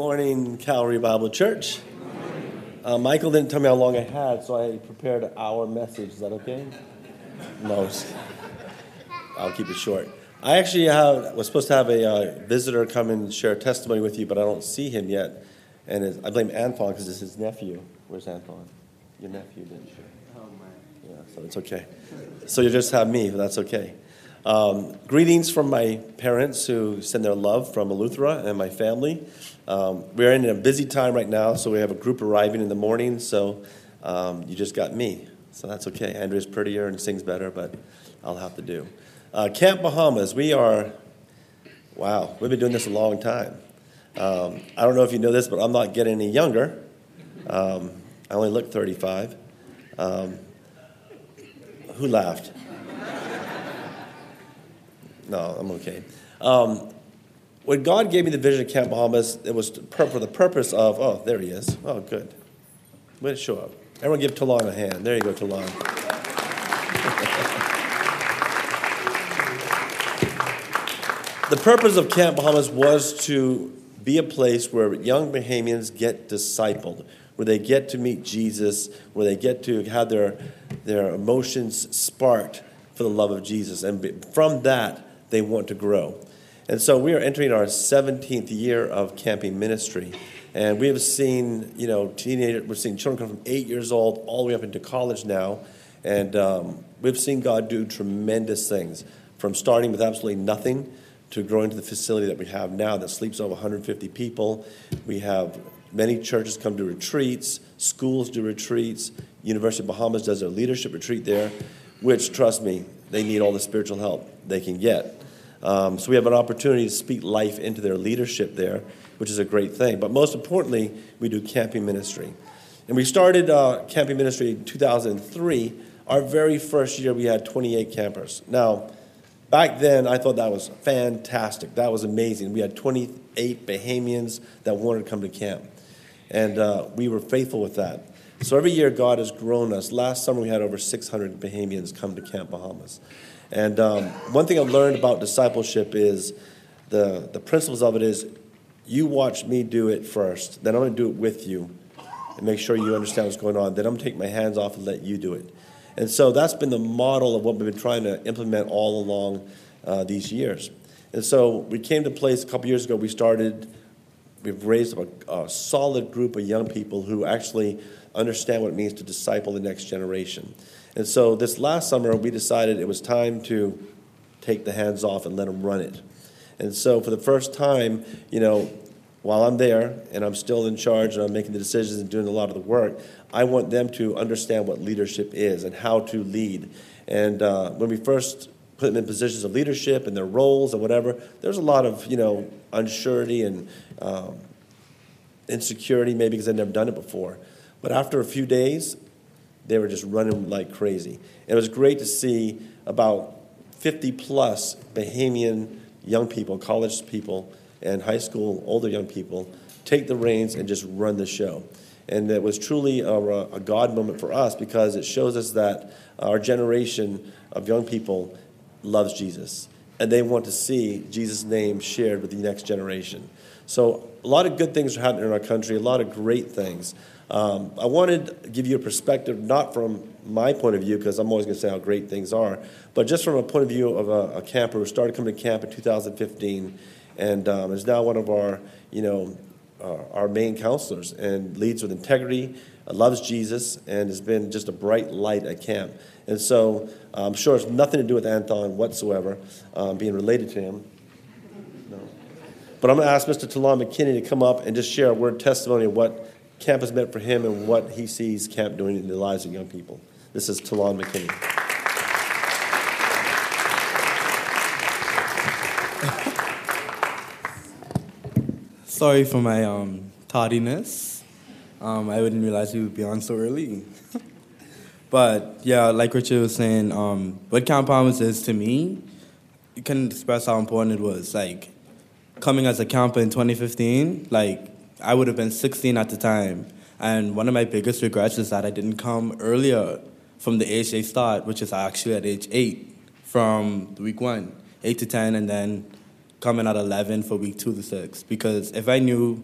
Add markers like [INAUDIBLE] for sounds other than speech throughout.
Morning, Calvary Bible Church. Uh, Michael didn't tell me how long I had, so I prepared an hour message. Is that okay? No, I'll keep it short. I actually have, was supposed to have a uh, visitor come and share a testimony with you, but I don't see him yet. And I blame Anton because it's his nephew. Where's Anton? Your nephew didn't share. Oh, my. Yeah, so it's okay. So you just have me, but that's okay. Um, greetings from my parents who send their love from Eleuthera and my family. Um, we're in a busy time right now, so we have a group arriving in the morning, so um, you just got me. So that's okay. Andrea's prettier and sings better, but I'll have to do. Uh, Camp Bahamas, we are, wow, we've been doing this a long time. Um, I don't know if you know this, but I'm not getting any younger. Um, I only look 35. Um, who laughed? No, I'm okay. Um, when God gave me the vision of Camp Bahamas, it was for the purpose of, oh, there he is. Oh, good. Way to show up. Everyone give Talon a hand. There you go, Talon. [LAUGHS] the purpose of Camp Bahamas was to be a place where young Bahamians get discipled, where they get to meet Jesus, where they get to have their, their emotions sparked for the love of Jesus. And from that, they want to grow. And so we are entering our 17th year of camping ministry. And we have seen, you know, teenagers, we've seen children come from eight years old all the way up into college now. And um, we've seen God do tremendous things from starting with absolutely nothing to growing to the facility that we have now that sleeps over 150 people. We have many churches come to retreats, schools do retreats. University of Bahamas does a leadership retreat there, which, trust me, they need all the spiritual help they can get. Um, so we have an opportunity to speak life into their leadership there, which is a great thing. But most importantly, we do camping ministry. And we started uh, camping ministry in 2003. Our very first year, we had 28 campers. Now, back then, I thought that was fantastic. That was amazing. We had 28 Bahamians that wanted to come to camp. And uh, we were faithful with that. So every year, God has grown us. Last summer, we had over 600 Bahamians come to Camp Bahamas. And um, one thing I've learned about discipleship is the, the principles of it is you watch me do it first, then I'm going to do it with you and make sure you understand what's going on. Then I'm going to take my hands off and let you do it. And so that's been the model of what we've been trying to implement all along uh, these years. And so we came to place a couple years ago, we started, we've raised a, a solid group of young people who actually understand what it means to disciple the next generation. And so this last summer, we decided it was time to take the hands off and let them run it. And so for the first time, you know, while I'm there and I'm still in charge and I'm making the decisions and doing a lot of the work, I want them to understand what leadership is and how to lead. And uh, when we first put them in positions of leadership and their roles and whatever, there's a lot of you know unsurety and um, insecurity maybe because they've never done it before. But after a few days, they were just running like crazy. And it was great to see about 50 plus Bahamian young people, college people, and high school, older young people take the reins and just run the show. And it was truly a, a God moment for us because it shows us that our generation of young people loves Jesus and they want to see Jesus' name shared with the next generation. So, a lot of good things are happening in our country, a lot of great things. Um, I wanted to give you a perspective, not from my point of view, because I'm always going to say how great things are, but just from a point of view of a, a camper who started coming to camp in 2015 and um, is now one of our, you know, uh, our main counselors and leads with integrity, uh, loves Jesus, and has been just a bright light at camp. And so I'm sure it's nothing to do with Anton whatsoever, um, being related to him. No. But I'm going to ask Mr. Talon McKinney to come up and just share a word testimony of what camp has meant for him and what he sees camp doing in the lives of young people. This is Talon McKinney. [LAUGHS] Sorry for my um, tardiness. Um, I wouldn't realize we would be on so early. [LAUGHS] but yeah, like Richard was saying, um, what Camp Bahamas is to me, you can express how important it was. Like coming as a camper in 2015, like I would have been 16 at the time. And one of my biggest regrets is that I didn't come earlier from the age they start, which is actually at age 8 from week 1, 8 to 10, and then coming at 11 for week 2 to 6. Because if I knew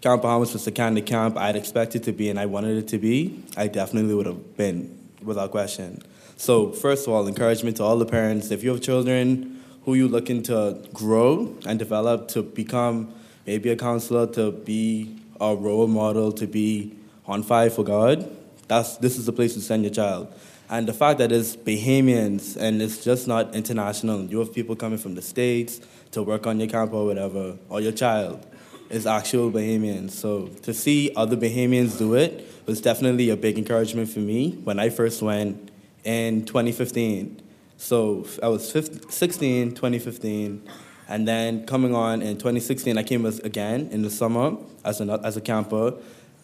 Camp Bahamas was the kind of camp I'd expected to be and I wanted it to be, I definitely would have been, without question. So, first of all, encouragement to all the parents. If you have children who you're looking to grow and develop to become maybe a counselor, to be a role model, to be on fire for God, that's, this is the place to send your child. And the fact that it's Bahamians and it's just not international, you have people coming from the States to work on your camp or whatever, or your child is actual Bahamians. So to see other Bahamians do it was definitely a big encouragement for me when I first went in 2015. So I was 15, 16, 2015, and then coming on in 2016, I came again in the summer as, an, as a camper,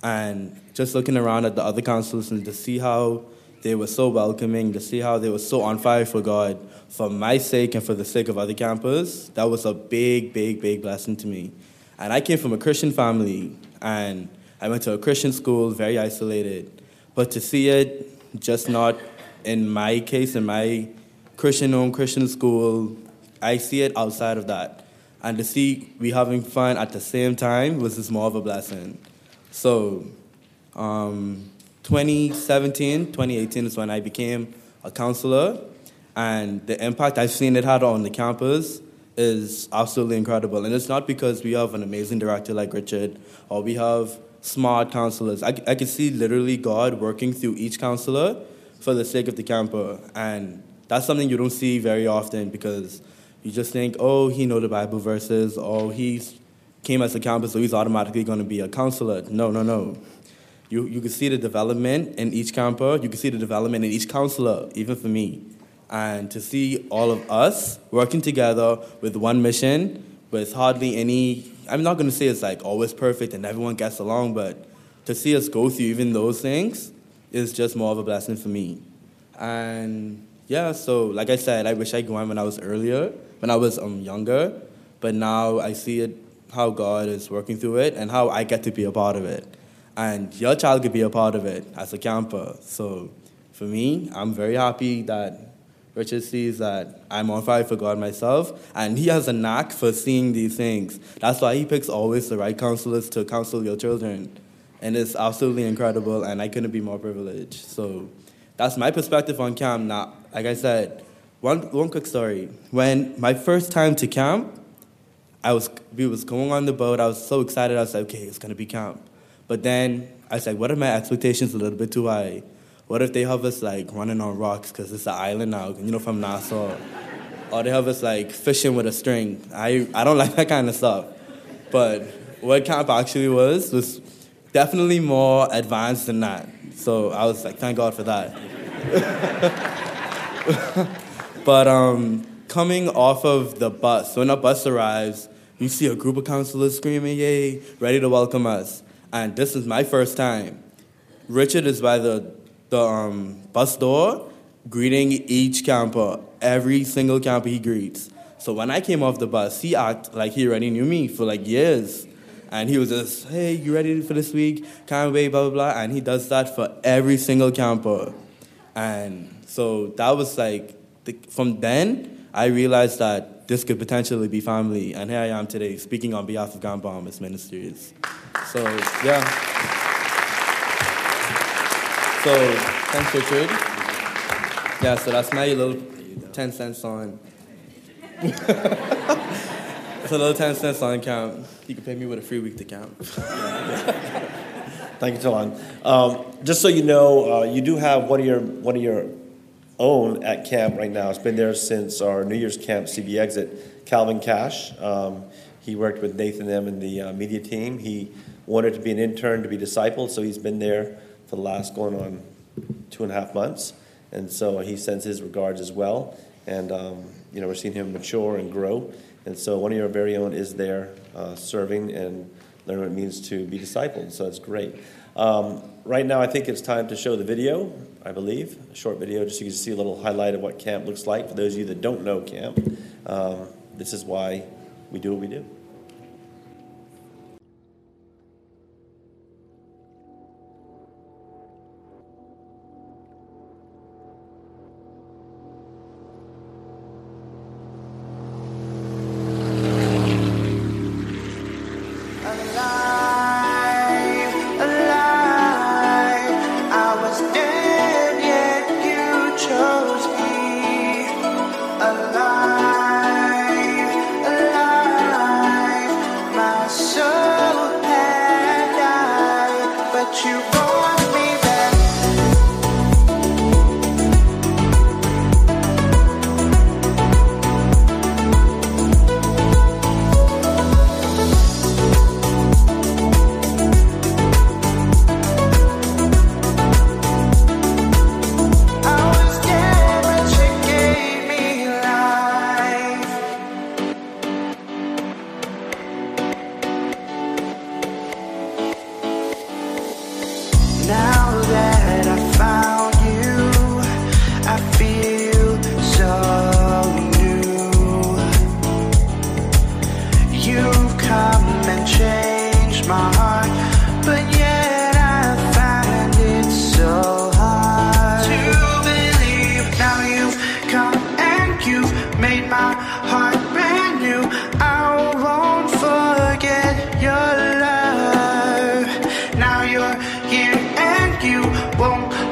and just looking around at the other counselors and to see how they were so welcoming, to see how they were so on fire for God, for my sake and for the sake of other campers, that was a big, big, big blessing to me. And I came from a Christian family, and I went to a Christian school, very isolated. But to see it just not in my case, in my Christian owned Christian school, I see it outside of that. And to see we having fun at the same time was just more of a blessing. So, um, 2017, 2018 is when I became a counselor, and the impact I've seen it had on the campus is absolutely incredible. And it's not because we have an amazing director like Richard or we have smart counselors. I, I can see literally God working through each counselor for the sake of the camper. And that's something you don't see very often because you just think, oh, he know the Bible verses, or he came as a camper, so he's automatically going to be a counselor. No, no, no. You, you can see the development in each camper. You can see the development in each counselor, even for me. And to see all of us working together with one mission, with hardly any, I'm not going to say it's like always perfect and everyone gets along, but to see us go through even those things is just more of a blessing for me. And yeah, so like I said, I wish I went when I was earlier, when I was um, younger, but now I see it how God is working through it and how I get to be a part of it. And your child could be a part of it as a camper. So for me, I'm very happy that Richard sees that I'm on fire for God myself, and he has a knack for seeing these things. That's why he picks always the right counselors to counsel your children. And it's absolutely incredible, and I couldn't be more privileged. So that's my perspective on camp. Now, like I said, one, one quick story. When my first time to camp, I was, we was going on the boat. I was so excited. I was like, okay, it's going to be camp. But then I was like, what are my expectations a little bit too high? What if they have us like running on rocks because it's an island now, you know, from Nassau? or they have us like fishing with a string. I, I don't [LAUGHS] like that kind of stuff. But what camp actually was was definitely more advanced than that. So I was like, thank God for that. [LAUGHS] but um, coming off of the bus, when a bus arrives, you see a group of counselors screaming, yay, ready to welcome us. And this is my first time. Richard is by the, the um, bus door greeting each camper, every single camper he greets. So when I came off the bus, he acted like he already knew me for like years. And he was just, hey, you ready for this week? Can't wait, blah, blah, blah. And he does that for every single camper. And so that was like, the, from then, I realized that this could potentially be family. And here I am today speaking on behalf of Camp Bahamas Ministries. So, yeah. So, thanks, Richard. Yeah, so that's my little 10 cents [LAUGHS] on. it's a little 10 cents on camp. You can pay me with a free week to camp. Thank you, Talon. Um, just so you know, uh, you do have one of your one of your own at camp right now. It's been there since our New Year's camp, CB Exit. Calvin Cash. Um, he worked with Nathan M and the uh, media team. He wanted to be an intern to be discipled, so he's been there for the last going on two and a half months. And so he sends his regards as well. And um, you know, we're seeing him mature and grow. And so one of your very own is there uh, serving and learning what it means to be discipled. So that's great. Um, right now, I think it's time to show the video, I believe, a short video, just so you can see a little highlight of what camp looks like. For those of you that don't know camp, um, this is why we do what we do.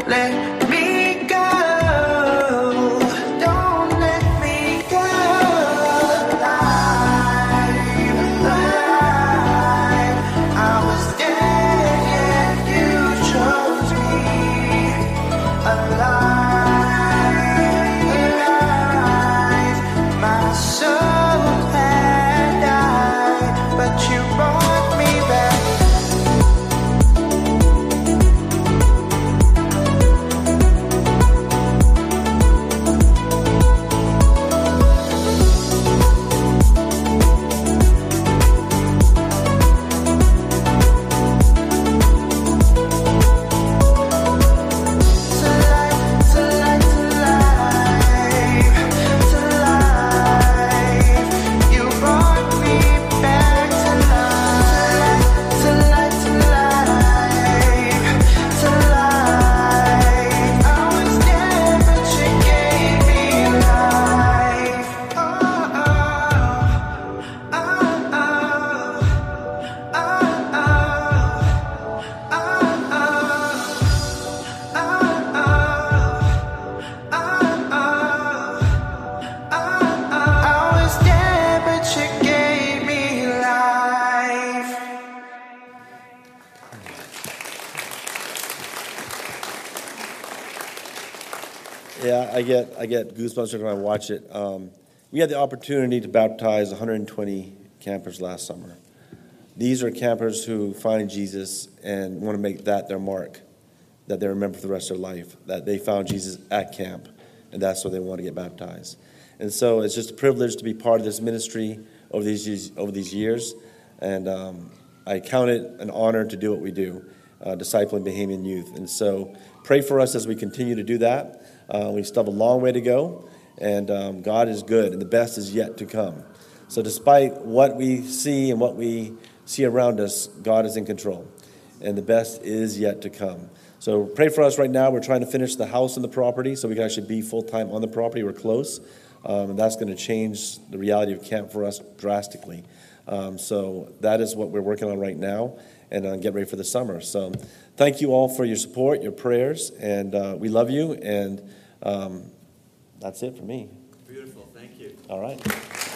le I get I get goosebumps every time I watch it. Um, we had the opportunity to baptize 120 campers last summer. These are campers who find Jesus and want to make that their mark, that they remember for the rest of their life, that they found Jesus at camp, and that's where they want to get baptized. And so it's just a privilege to be part of this ministry over these years, over these years, and um, I count it an honor to do what we do, uh, discipling Bahamian youth. And so pray for us as we continue to do that. Uh, we still have a long way to go, and um, God is good, and the best is yet to come. So, despite what we see and what we see around us, God is in control, and the best is yet to come. So, pray for us right now. We're trying to finish the house and the property so we can actually be full time on the property. We're close, um, and that's going to change the reality of camp for us drastically. Um, so, that is what we're working on right now, and uh, get ready for the summer. So, thank you all for your support, your prayers, and uh, we love you. And um, that's it for me. Beautiful, thank you. All right.